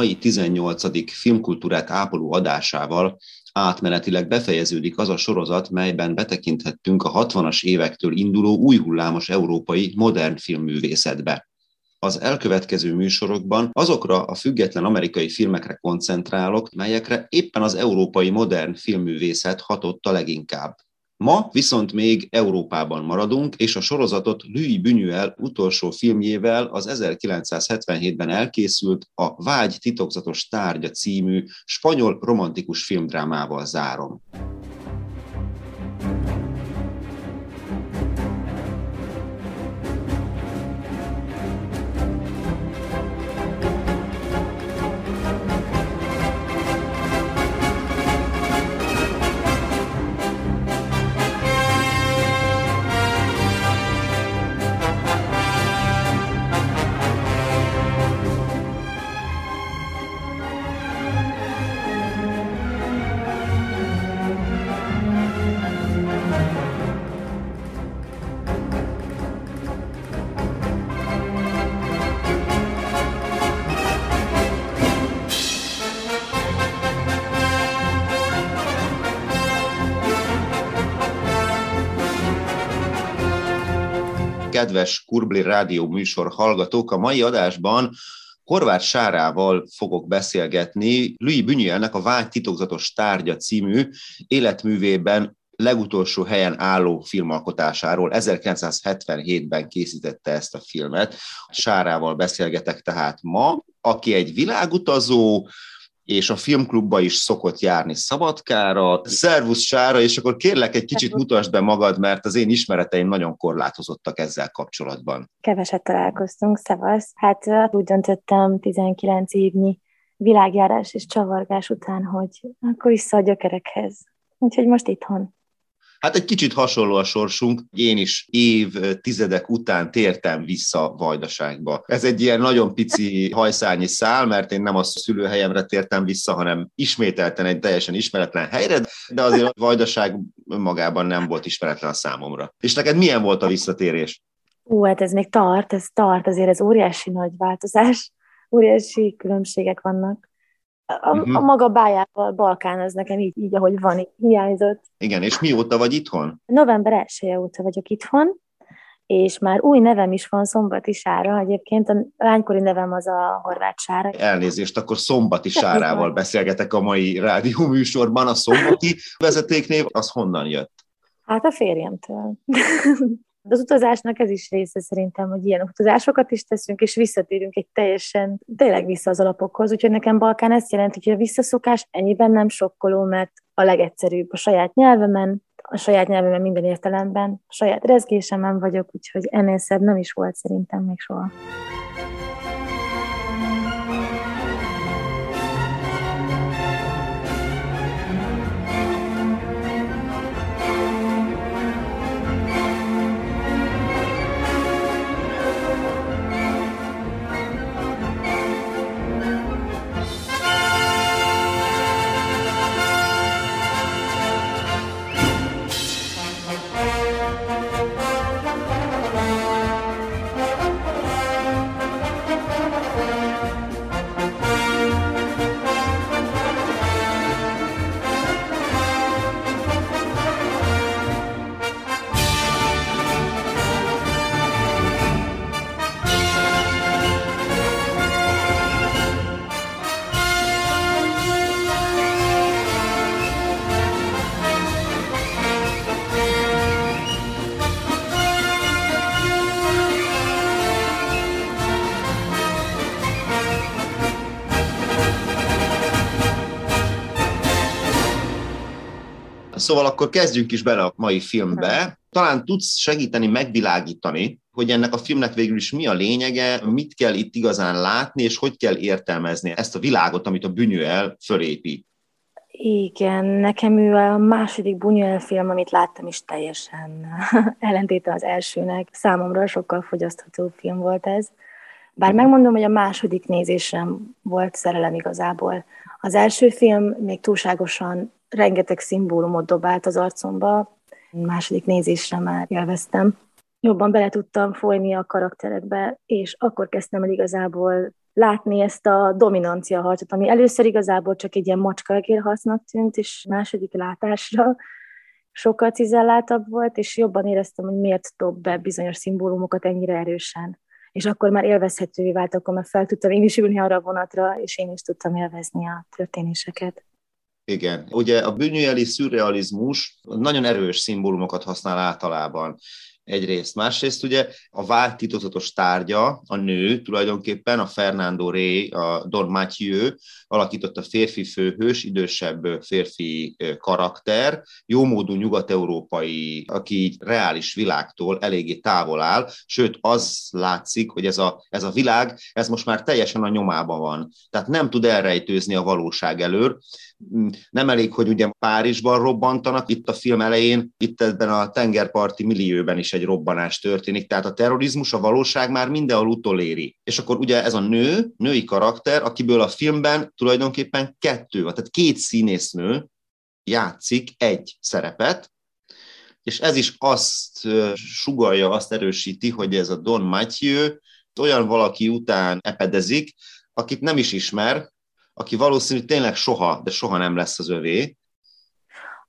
Mai 18. filmkultúrát ápoló adásával átmenetileg befejeződik az a sorozat, melyben betekinthettünk a 60-as évektől induló új hullámos európai modern filmművészetbe. Az elkövetkező műsorokban azokra a független amerikai filmekre koncentrálok, melyekre éppen az európai modern filmművészet hatott a leginkább. Ma viszont még Európában maradunk, és a sorozatot Louis Buñuel utolsó filmjével az 1977-ben elkészült a Vágy titokzatos tárgya című spanyol romantikus filmdrámával zárom. Kedves Kurbli Rádió műsor hallgatók, a mai adásban Horváth Sárával fogok beszélgetni Louis Buñuelnek a Vágy titokzatos tárgya című életművében legutolsó helyen álló filmalkotásáról. 1977-ben készítette ezt a filmet. Sárával beszélgetek tehát ma, aki egy világutazó, és a filmklubba is szokott járni Szabadkára. Szervusz Sára, és akkor kérlek egy kicsit mutasd be magad, mert az én ismereteim nagyon korlátozottak ezzel kapcsolatban. Keveset találkoztunk, szevasz. Hát úgy döntöttem 19 évnyi világjárás és csavargás után, hogy akkor vissza a gyökerekhez. Úgyhogy most itthon. Hát egy kicsit hasonló a sorsunk. Én is év, tizedek után tértem vissza Vajdaságba. Ez egy ilyen nagyon pici hajszányi szál, mert én nem a szülőhelyemre tértem vissza, hanem ismételten egy teljesen ismeretlen helyre, de azért a Vajdaság magában nem volt ismeretlen a számomra. És neked milyen volt a visszatérés? Ú, hát ez még tart, ez tart, azért ez óriási nagy változás, óriási különbségek vannak a, uh-huh. a maga bájával Balkán az nekem így, így ahogy van, így hiányzott. Igen, és mióta vagy itthon? November 1 óta vagyok itthon, és már új nevem is van, Szombati Sára. Egyébként a lánykori nevem az a Horváth Sára. Elnézést, akkor Szombati Sárával beszélgetek a mai rádió műsorban. A Szombati vezetéknév, az honnan jött? Hát a férjemtől. Az utazásnak ez is része szerintem, hogy ilyen utazásokat is teszünk, és visszatérünk egy teljesen, tényleg vissza az alapokhoz. Úgyhogy nekem Balkán ezt jelenti, hogy a visszaszokás ennyiben nem sokkoló, mert a legegyszerűbb a saját nyelvemen, a saját nyelvemen minden értelemben, a saját rezgésemen vagyok, úgyhogy ennél szebb nem is volt szerintem még soha. Szóval akkor kezdjünk is bele a mai filmbe. Talán tudsz segíteni megvilágítani, hogy ennek a filmnek végül is mi a lényege, mit kell itt igazán látni, és hogy kell értelmezni ezt a világot, amit a Bünyőel fölépít. Igen, nekem ő a második Buñuel film, amit láttam is teljesen ellentéte az elsőnek. Számomra sokkal fogyasztható film volt ez. Bár megmondom, hogy a második nézésem volt szerelem igazából. Az első film még túlságosan rengeteg szimbólumot dobált az arcomba, második nézésre már élveztem. Jobban bele tudtam folyni a karakterekbe, és akkor kezdtem el igazából látni ezt a dominancia harcot, ami először igazából csak egy ilyen macska harcnak tűnt, és második látásra sokkal cizelláltabb volt, és jobban éreztem, hogy miért dob be bizonyos szimbólumokat ennyire erősen. És akkor már élvezhetővé vált, akkor már fel tudtam én is ülni arra a vonatra, és én is tudtam élvezni a történéseket. Igen. Ugye a bűnjöli szürrealizmus nagyon erős szimbólumokat használ általában egyrészt. Másrészt ugye a vált titokzatos tárgya, a nő tulajdonképpen, a Fernando Rey, a Don Mathieu alakította férfi főhős, idősebb férfi karakter, jómódú nyugat-európai, aki így reális világtól eléggé távol áll, sőt az látszik, hogy ez a, ez a világ, ez most már teljesen a nyomában van. Tehát nem tud elrejtőzni a valóság elől, nem elég, hogy ugye Párizsban robbantanak, itt a film elején, itt ebben a tengerparti millióben is egy robbanás történik, tehát a terrorizmus, a valóság már mindenhol utoléri. És akkor ugye ez a nő, női karakter, akiből a filmben tulajdonképpen kettő, tehát két színésznő játszik egy szerepet, és ez is azt sugalja, azt erősíti, hogy ez a Don Mathieu olyan valaki után epedezik, akit nem is ismer, aki valószínű tényleg soha, de soha nem lesz az övé.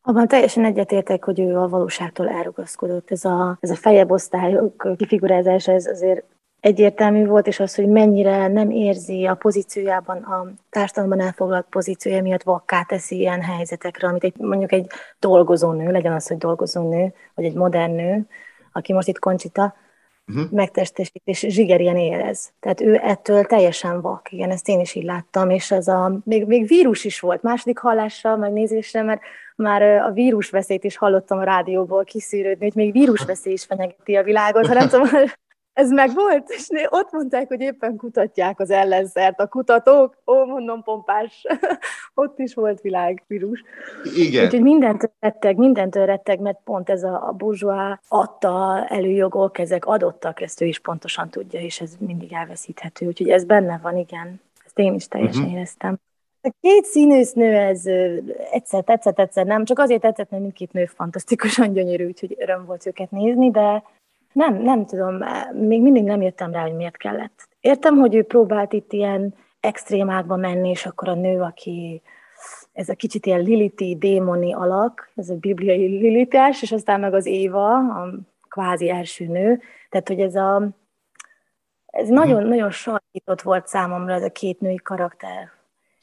Abban teljesen egyetértek, hogy ő a valóságtól elrugaszkodott. Ez a, ez a fejebb osztályok kifigurázása, ez azért egyértelmű volt, és az, hogy mennyire nem érzi a pozíciójában, a társadalomban elfoglalt pozíciója miatt vakká teszi ilyen helyzetekre, amit egy, mondjuk egy dolgozó nő, legyen az, hogy dolgozó nő, vagy egy modern nő, aki most itt Koncsita, uh-huh. megtestesít, és zsigerien érez. Tehát ő ettől teljesen vak. Igen, ezt én is így láttam, és ez a, még, még vírus is volt, második hallásra, megnézésre, mert már a vírusveszélyt is hallottam a rádióból kiszűrődni, hogy még vírusveszély is fenyegeti a világot, ha nem tudom, ez meg volt, és ott mondták, hogy éppen kutatják az ellenszert a kutatók, ó, mondom, pompás, ott is volt világvírus. Igen. Úgyhogy mindentől retteg, mindentől retteg, mert pont ez a, a burzsóá adta előjogok, ezek adottak, ezt ő is pontosan tudja, és ez mindig elveszíthető. Úgyhogy ez benne van, igen. Ezt én is teljesen uh-huh. éreztem. A két színésznő, ez egyszer tetszett, egyszer nem, csak azért tetszett, mert mindkét nő fantasztikusan gyönyörű, úgyhogy öröm volt őket nézni, de nem, nem tudom, még mindig nem jöttem rá, hogy miért kellett. Értem, hogy ő próbált itt ilyen extrémákba menni, és akkor a nő, aki ez a kicsit ilyen liliti, démoni alak, ez a bibliai lilitás, és aztán meg az Éva, a kvázi első nő. Tehát, hogy ez a ez nagyon-nagyon mhm. sarkított volt számomra ez a két női karakter.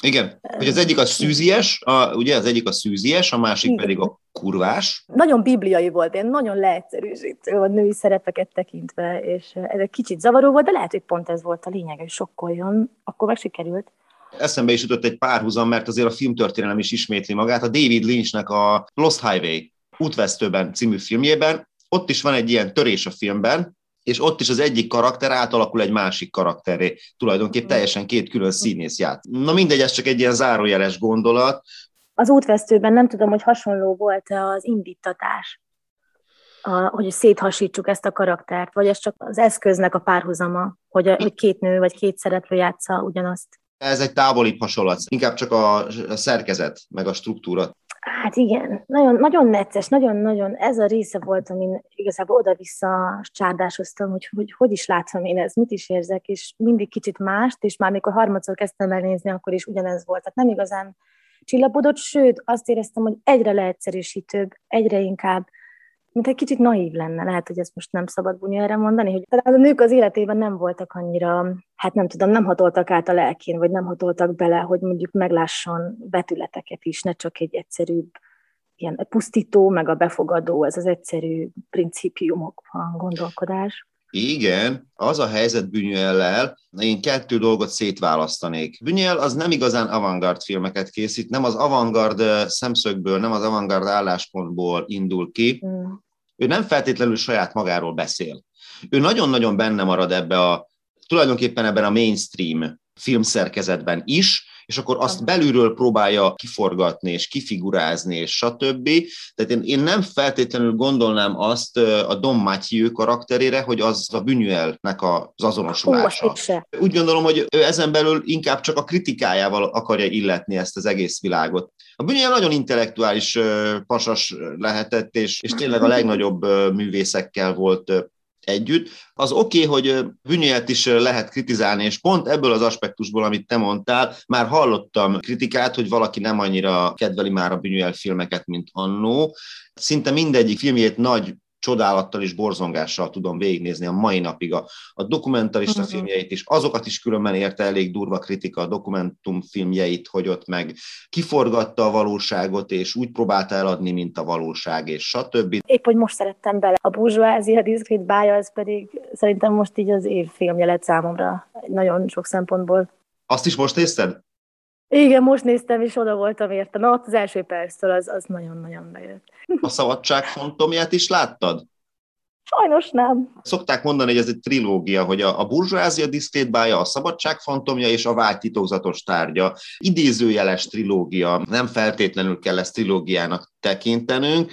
Igen, hogy az egyik a szűzies, a, ugye az egyik a szűzies, a másik Igen. pedig a kurvás. Nagyon bibliai volt, én nagyon leegyszerűsítő a női szerepeket tekintve, és ez egy kicsit zavaró volt, de lehet, hogy pont ez volt a lényeg, hogy sokkoljon, akkor meg sikerült. Eszembe is jutott egy párhuzam, mert azért a filmtörténelem is ismétli magát. A David Lynchnek a Lost Highway útvesztőben című filmjében, ott is van egy ilyen törés a filmben, és ott is az egyik karakter átalakul egy másik karakteré. Tulajdonképpen mm. teljesen két külön színész ját. Na mindegy, ez csak egy ilyen zárójeles gondolat. Az útvesztőben nem tudom, hogy hasonló volt-e az indítatás, a, hogy széthasítsuk ezt a karaktert, vagy ez csak az eszköznek a párhuzama, hogy, a, hogy két nő vagy két szereplő játsza ugyanazt. Ez egy távolibb hasonlat, inkább csak a, a szerkezet, meg a struktúra. Hát igen, nagyon, nagyon necces, nagyon-nagyon, ez a része volt, amin igazából oda-vissza csárdásoztam, hogy, hogy hogy is látom én ezt, mit is érzek, és mindig kicsit mást, és már mikor harmadszor kezdtem el nézni, akkor is ugyanez volt. Tehát nem igazán csillapodott, sőt, azt éreztem, hogy egyre leegyszerűsítőbb, egyre inkább mint egy kicsit naív lenne. Lehet, hogy ezt most nem szabad erre mondani, hogy talán a nők az életében nem voltak annyira, hát nem tudom, nem hatoltak át a lelkén, vagy nem hatoltak bele, hogy mondjuk meglásson betületeket is, ne csak egy egyszerűbb ilyen pusztító, meg a befogadó, ez az egyszerű principiumokban gondolkodás. Igen, az a helyzet Bünyellel, én kettő dolgot szétválasztanék. Bünyel az nem igazán avantgard filmeket készít, nem az avantgard szemszögből, nem az avantgard álláspontból indul ki. Mm. Ő nem feltétlenül saját magáról beszél. Ő nagyon-nagyon benne marad ebbe a, tulajdonképpen ebben a mainstream filmszerkezetben is, és akkor azt belülről próbálja kiforgatni, és kifigurázni, és stb. Tehát én, én nem feltétlenül gondolnám azt a Don Matthew karakterére, hogy az a Buñuelnek az azonosulása. Úgy gondolom, hogy ő ezen belül inkább csak a kritikájával akarja illetni ezt az egész világot. A Buñuel nagyon intellektuális pasas lehetett, és, és tényleg a legnagyobb művészekkel volt együtt. Az oké, okay, hogy Bünyelt is lehet kritizálni, és pont ebből az aspektusból, amit te mondtál, már hallottam kritikát, hogy valaki nem annyira kedveli már a Bünyel filmeket, mint annó. Szinte mindegyik filmjét nagy csodálattal és borzongással tudom végignézni a mai napig a, a dokumentarista uh-huh. filmjeit is, azokat is különben érte elég durva kritika a dokumentumfilmjeit, hogy ott meg kiforgatta a valóságot, és úgy próbálta eladni, mint a valóság, és stb. Épp, hogy most szerettem bele. A burzsóázi, a bája, ez pedig szerintem most így az év filmje lett számomra, nagyon sok szempontból. Azt is most nézted? Igen, most néztem, és oda voltam érte. Na, ott az első perctől az, az nagyon-nagyon bejött. A szabadság fantomját is láttad? Sajnos nem. Szokták mondani, hogy ez egy trilógia, hogy a, a burzsázia diszkrétbája, a szabadság fantomja és a vágy titokzatos tárgya. Idézőjeles trilógia, nem feltétlenül kell ezt trilógiának tekintenünk.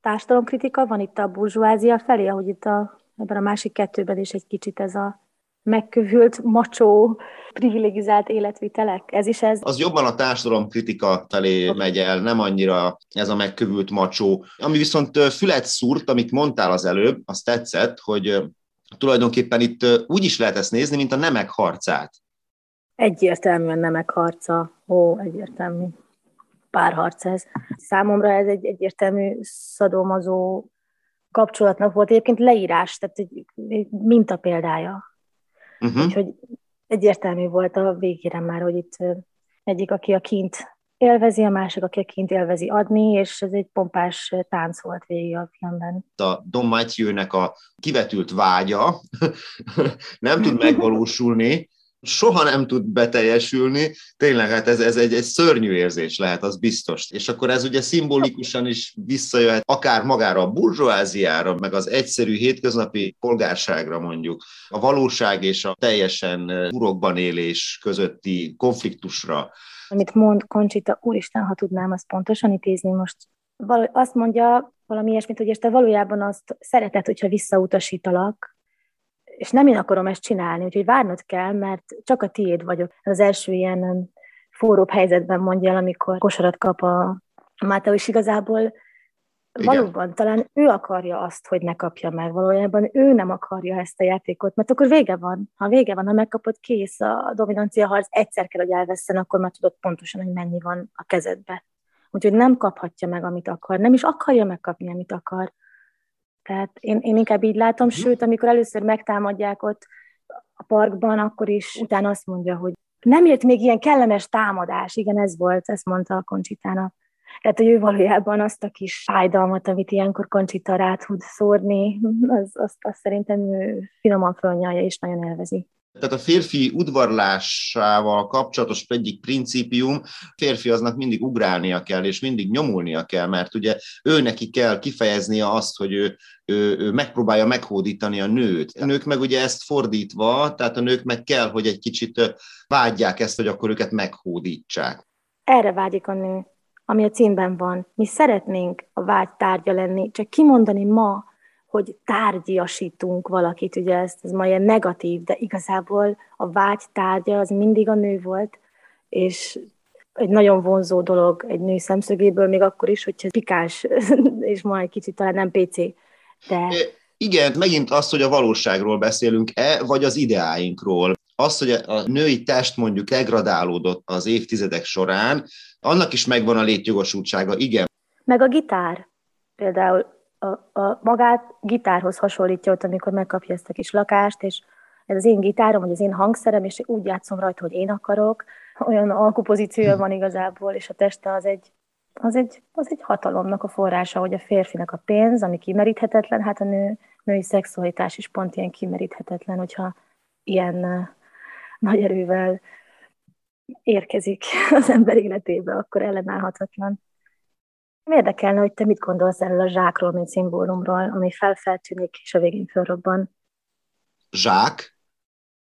Társadalomkritika van itt a burzsóázia felé, ahogy itt a, ebben a másik kettőben is egy kicsit ez a megkövült, macsó, privilegizált életvitelek? Ez is ez? Az jobban a társadalom kritika felé megy el, nem annyira ez a megkövült macsó. Ami viszont fület szúrt, amit mondtál az előbb, az tetszett, hogy tulajdonképpen itt úgy is lehet ezt nézni, mint a nemek harcát. Egyértelműen nemek harca. Ó, egyértelmű. Párharc ez. Számomra ez egy egyértelmű szadomazó kapcsolatnak volt egyébként leírás, tehát egy, egy mintapéldája Uh-huh. Úgyhogy egyértelmű volt a végére már, hogy itt egyik, aki a kint élvezi, a másik, aki a kint élvezi adni, és ez egy pompás tánc volt végig a filmben. A Don Matthew-nek a kivetült vágya nem tud megvalósulni, soha nem tud beteljesülni, tényleg hát ez, ez egy, egy szörnyű érzés lehet, az biztos. És akkor ez ugye szimbolikusan is visszajöhet akár magára a burzsóáziára, meg az egyszerű hétköznapi polgárságra mondjuk, a valóság és a teljesen urokban élés közötti konfliktusra. Amit mond Koncsita, úristen, ha tudnám azt pontosan intézni most, Val- azt mondja valami ilyesmit, hogy te valójában azt szereted, hogyha visszautasítalak, és nem én akarom ezt csinálni, úgyhogy várnod kell, mert csak a tiéd vagyok. Az első ilyen forróbb helyzetben mondja el, amikor kosarat kap a Máté, és igazából igen. valóban talán ő akarja azt, hogy ne kapja meg valójában, ő nem akarja ezt a játékot, mert akkor vége van. Ha vége van, ha megkapod, kész a dominancia harc, egyszer kell, hogy elveszten, akkor már tudod pontosan, hogy mennyi van a kezedbe. Úgyhogy nem kaphatja meg, amit akar, nem is akarja megkapni, amit akar. Tehát én, én inkább így látom, mhm. sőt, amikor először megtámadják ott a parkban, akkor is utána azt mondja, hogy nem ért még ilyen kellemes támadás. Igen, ez volt, ezt mondta a Koncsitának. Tehát, hogy ő valójában azt a kis fájdalmat, amit ilyenkor Koncsita rá tud szórni, az, azt, azt szerintem ő finoman fölnyalja és nagyon élvezi. Tehát a férfi udvarlásával kapcsolatos egyik principium, férfi aznak mindig ugrálnia kell, és mindig nyomulnia kell, mert ugye ő neki kell kifejeznie azt, hogy ő, ő, ő megpróbálja meghódítani a nőt. A nők meg ugye ezt fordítva, tehát a nők meg kell, hogy egy kicsit vágyják ezt, hogy akkor őket meghódítsák. Erre vágyik a nő, ami a címben van. Mi szeretnénk a vágy tárgya lenni, csak kimondani ma, hogy tárgyiasítunk valakit, ugye ez, ez ma ilyen negatív, de igazából a vágy tárgya az mindig a nő volt, és egy nagyon vonzó dolog egy nő szemszögéből, még akkor is, hogyha pikás, és ma egy kicsit talán nem PC, de... Igen, megint azt, hogy a valóságról beszélünk-e, vagy az ideáinkról. Az, hogy a női test mondjuk degradálódott az évtizedek során, annak is megvan a létjogosultsága, igen. Meg a gitár. Például a, a magát gitárhoz hasonlítja ott, amikor megkapja ezt a kis lakást, és ez az én gitárom, vagy az én hangszerem, és úgy játszom rajta, hogy én akarok. Olyan alkupozíciója van igazából, és a teste az egy, az egy, az egy hatalomnak a forrása, hogy a férfinak a pénz, ami kimeríthetetlen, hát a nő női szexualitás is pont ilyen kimeríthetetlen, hogyha ilyen nagy erővel érkezik az ember életébe, akkor ellenállhatatlan. Érdekelne, hogy te mit gondolsz erről a zsákról, mint szimbólumról, ami felfeltűnik, és a végén fölrobban. Zsák?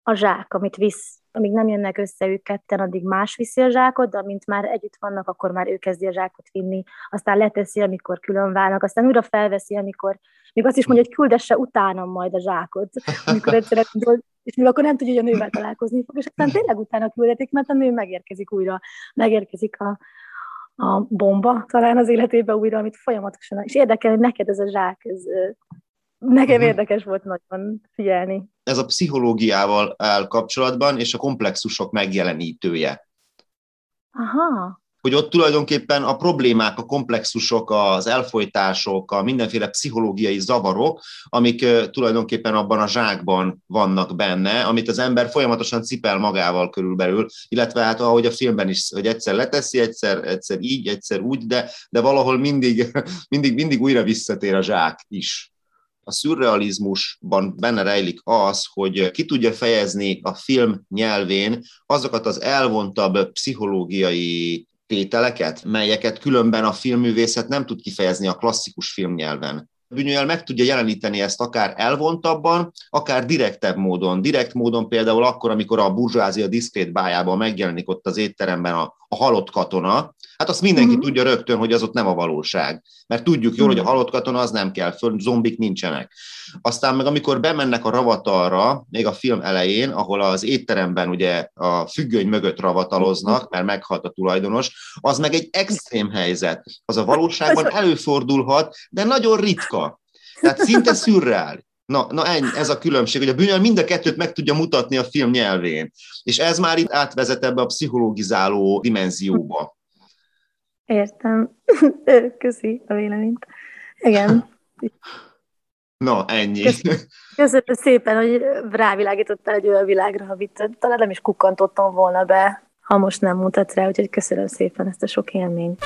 A zsák, amit visz, amíg nem jönnek össze ők ketten, addig más viszi a zsákot, de amint már együtt vannak, akkor már ő kezdi a zsákot vinni, aztán leteszi, amikor külön válnak, aztán újra felveszi, amikor még azt is mondja, hogy küldesse utánam majd a zsákot, amikor egyszerűen és még akkor nem tudja, hogy a nővel találkozni fog, és aztán tényleg utána küldetik, mert a nő megérkezik újra, megérkezik a, a bomba talán az életébe újra, amit folyamatosan, és érdekel, hogy neked ez a zsák, ez nekem uh-huh. érdekes volt nagyon figyelni. Ez a pszichológiával áll kapcsolatban, és a komplexusok megjelenítője. Aha hogy ott tulajdonképpen a problémák, a komplexusok, az elfolytások, a mindenféle pszichológiai zavarok, amik tulajdonképpen abban a zsákban vannak benne, amit az ember folyamatosan cipel magával körülbelül, illetve hát ahogy a filmben is, hogy egyszer leteszi, egyszer, egyszer így, egyszer úgy, de, de valahol mindig, mindig, mindig újra visszatér a zsák is. A szürrealizmusban benne rejlik az, hogy ki tudja fejezni a film nyelvén azokat az elvontabb pszichológiai tételeket, melyeket különben a filmművészet nem tud kifejezni a klasszikus filmnyelven. Bünyőjel meg tudja jeleníteni ezt akár elvontabban, akár direktebb módon. Direkt módon például akkor, amikor a burzsázia diszkrét bájában megjelenik ott az étteremben a, a halott katona, hát azt mindenki mm-hmm. tudja rögtön, hogy az ott nem a valóság. Mert tudjuk jól, mm-hmm. hogy a mhm. halott katona az nem kell föl, zombik nincsenek. Aztán meg amikor bemennek a ravatalra, még a film elején, ahol az étteremben ugye a függöny mögött ravataloznak, mhm. mert meghalt a tulajdonos, az meg egy extrém helyzet. Az a valóságban előfordulhat, de nagyon ritka. Tehát szinte szürreál. Na, na ennyi, ez a különbség, hogy a bűnöl mind a kettőt meg tudja mutatni a film nyelvén. És ez már itt átvezet ebbe a pszichológizáló dimenzióba. Értem. Köszi a véleményt. Igen. Na, ennyi. Köszönöm szépen, hogy rávilágítottál egy olyan világra, amit talán nem is kukkantottam volna be, ha most nem mutat rá, úgyhogy köszönöm szépen ezt a sok élményt.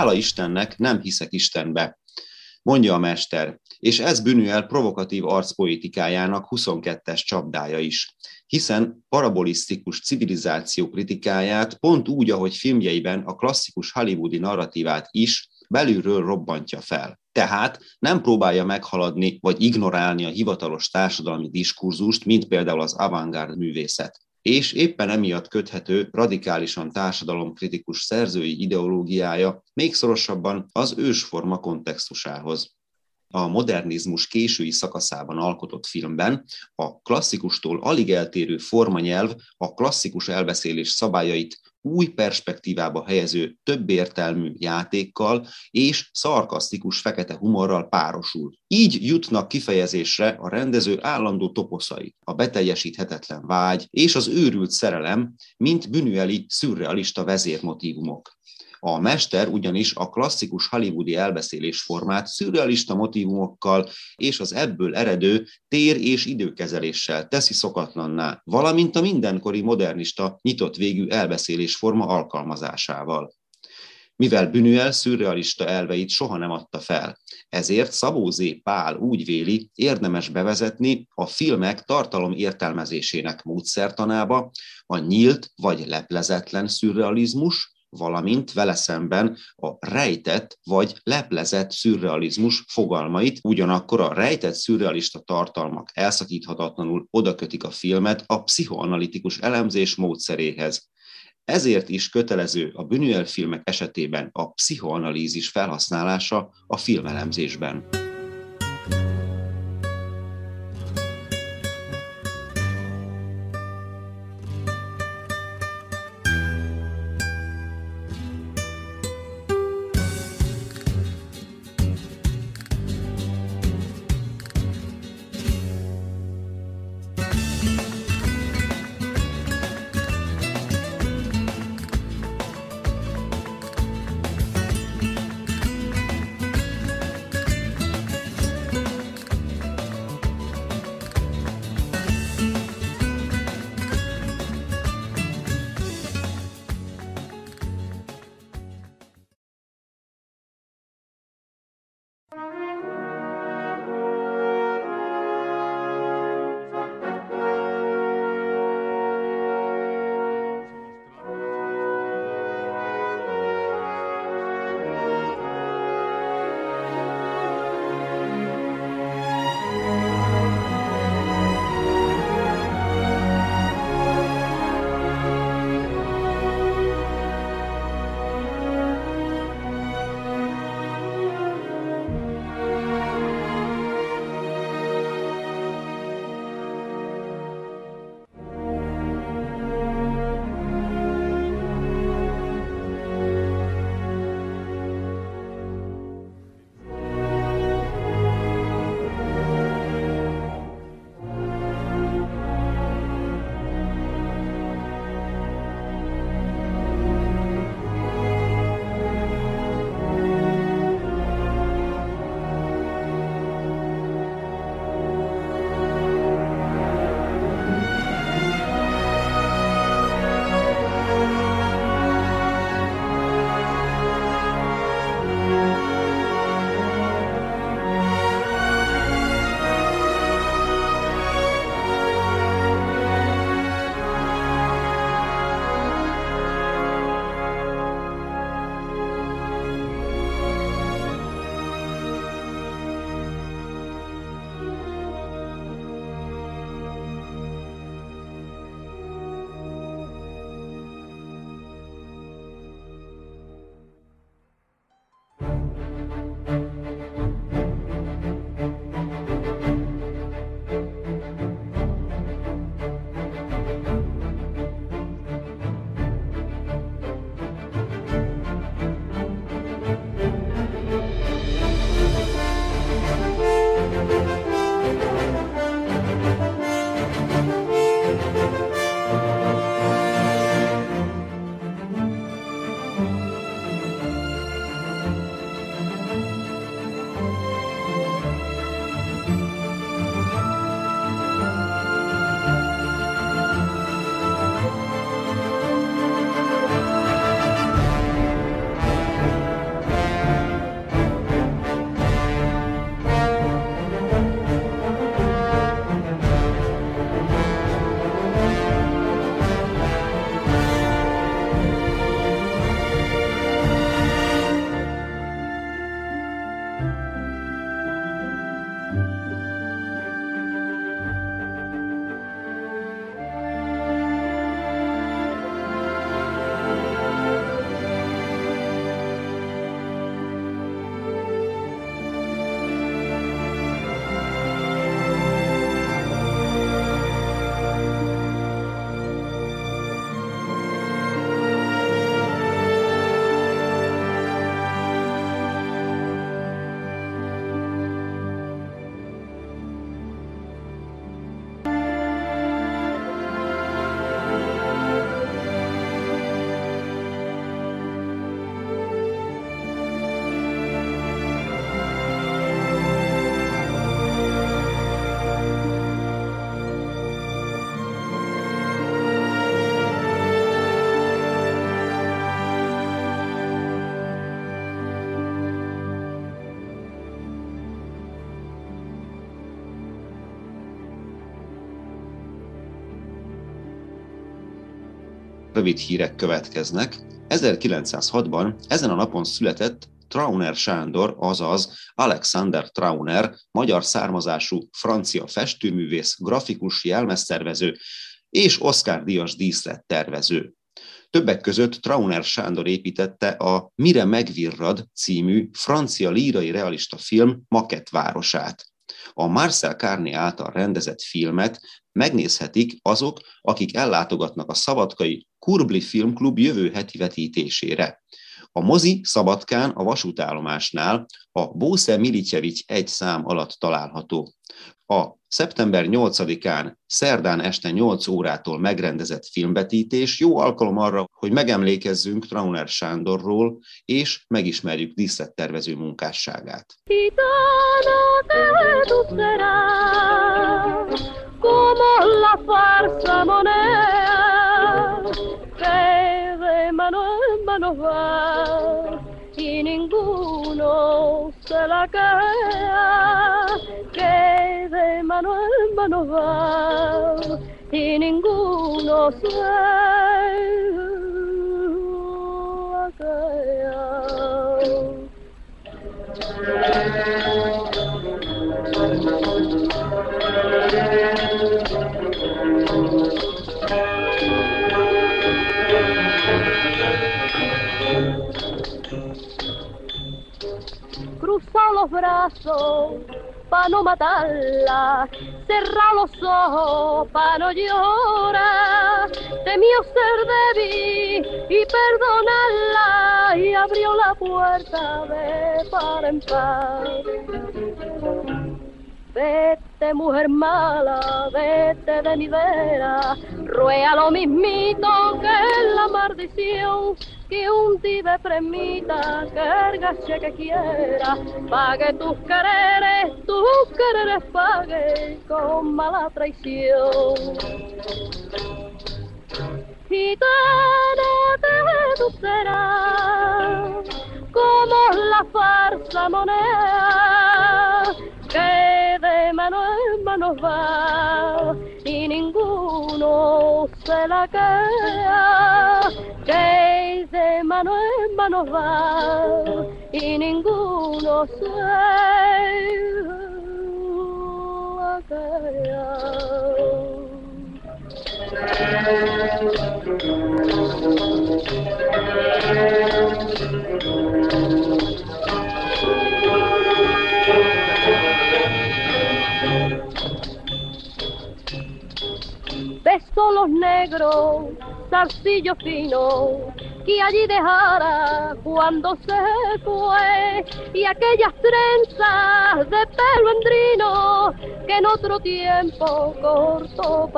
Hála Istennek nem hiszek Istenbe, mondja a mester, és ez Bünüel provokatív arcpolitikájának 22-es csapdája is, hiszen parabolisztikus civilizáció kritikáját pont úgy, ahogy filmjeiben a klasszikus hollywoodi narratívát is belülről robbantja fel. Tehát nem próbálja meghaladni vagy ignorálni a hivatalos társadalmi diskurzust, mint például az avantgárd művészet és éppen emiatt köthető radikálisan társadalomkritikus szerzői ideológiája még szorosabban az ősforma kontextusához. A modernizmus késői szakaszában alkotott filmben a klasszikustól alig eltérő formanyelv a klasszikus elbeszélés szabályait új perspektívába helyező többértelmű játékkal és szarkasztikus fekete humorral párosul. Így jutnak kifejezésre a rendező állandó toposzai, a beteljesíthetetlen vágy és az őrült szerelem, mint bünüeli szürrealista vezérmotívumok. A mester ugyanis a klasszikus hollywoodi elbeszélésformát szürrealista motivumokkal és az ebből eredő tér- és időkezeléssel teszi szokatlanná, valamint a mindenkori modernista nyitott végű elbeszélésforma alkalmazásával mivel Bünüel szürrealista elveit soha nem adta fel. Ezért Szabó Z. Pál úgy véli, érdemes bevezetni a filmek tartalom értelmezésének módszertanába a nyílt vagy leplezetlen szürrealizmus, valamint vele szemben a rejtett vagy leplezett szürrealizmus fogalmait, ugyanakkor a rejtett szürrealista tartalmak elszakíthatatlanul odakötik a filmet a pszichoanalitikus elemzés módszeréhez. Ezért is kötelező a Buñuel filmek esetében a pszichoanalízis felhasználása a filmelemzésben. Rövid hírek következnek. 1906-ban ezen a napon született Trauner Sándor, azaz Alexander Trauner, magyar származású francia festőművész, grafikus, jelmeztervező és Oscar Díjas díszlettervező. Többek között Trauner Sándor építette a Mire megvirrad című francia lírai realista film városát. A Marcel Carné által rendezett filmet megnézhetik azok, akik ellátogatnak a Szabadkai Kurbli Filmklub jövő heti vetítésére. A mozi Szabadkán a vasútállomásnál a Bósze Milicjevics egy szám alatt található. A szeptember 8-án, szerdán este 8 órától megrendezett filmvetítés jó alkalom arra, hogy megemlékezzünk Trauner Sándorról, és megismerjük díszlettervező munkásságát. Como la farsa moneda que de mano en mano va y ninguno se la queda que de mano en mano va y ninguno se la queda. Cruza los brazos para no matarla, cerra los ojos para no llorar, temió ser débil y perdonarla. Y abrió la puerta de par en par. Vete, mujer mala, vete de mi vera, ruega lo mismito que la maldición que un tibe premita que que quiera, pague tus quereres, tus quereres pague con mala traición. Gitana de tu serás, como la farsa moneda, de mano en mano va y ninguno se la queda, que de mano en mano va y ninguno se la queda. Beso los negros, zarcillo fino, que allí dejara cuando se fue y aquellas trenzas de pelo endrino que en otro tiempo cortó.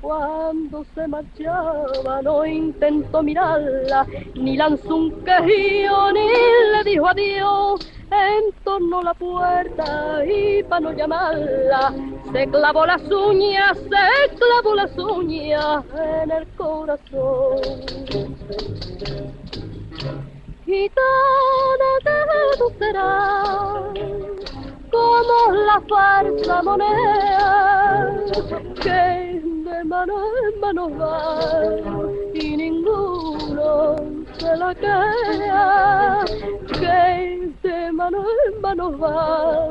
Cuando se marchaba no intentó mirarla, ni lanzó un quejío, ni le dijo adiós. En torno a la puerta y para no llamarla, se clavó las uñas, se clavó las uñas en el corazón. Gitana como la farsa moneda que de mano en mano va y ninguno se la queda que de mano en mano va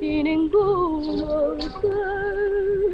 y ninguno se